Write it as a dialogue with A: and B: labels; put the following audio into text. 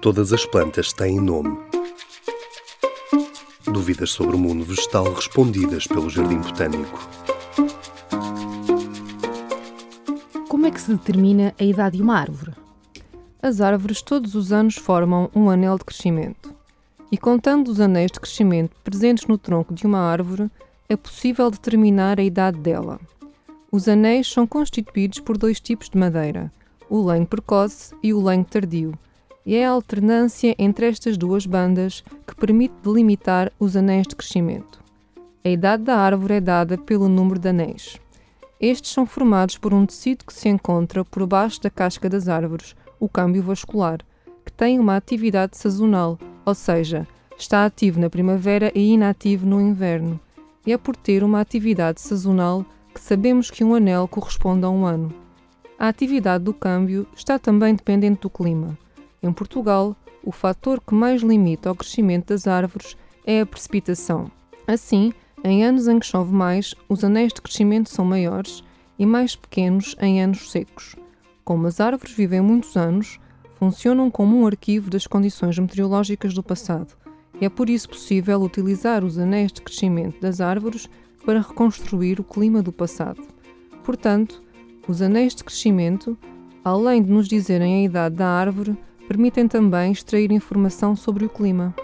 A: Todas as plantas têm nome. Dúvidas sobre o mundo vegetal respondidas pelo Jardim Botânico.
B: Como é que se determina a idade de uma árvore?
C: As árvores todos os anos formam um anel de crescimento. E contando os anéis de crescimento presentes no tronco de uma árvore, é possível determinar a idade dela. Os anéis são constituídos por dois tipos de madeira, o lenho precoce e o lenho tardio, e é a alternância entre estas duas bandas que permite delimitar os anéis de crescimento. A idade da árvore é dada pelo número de anéis. Estes são formados por um tecido que se encontra por baixo da casca das árvores, o câmbio vascular, que tem uma atividade sazonal, ou seja, está ativo na primavera e inativo no inverno. E é por ter uma atividade sazonal que sabemos que um anel corresponde a um ano. A atividade do câmbio está também dependente do clima. Em Portugal, o fator que mais limita o crescimento das árvores é a precipitação. Assim, em anos em que chove mais, os anéis de crescimento são maiores e mais pequenos em anos secos. Como as árvores vivem muitos anos, funcionam como um arquivo das condições meteorológicas do passado, e é por isso possível utilizar os anéis de crescimento das árvores para reconstruir o clima do passado. Portanto, os anéis de crescimento, além de nos dizerem a idade da árvore, permitem também extrair informação sobre o clima.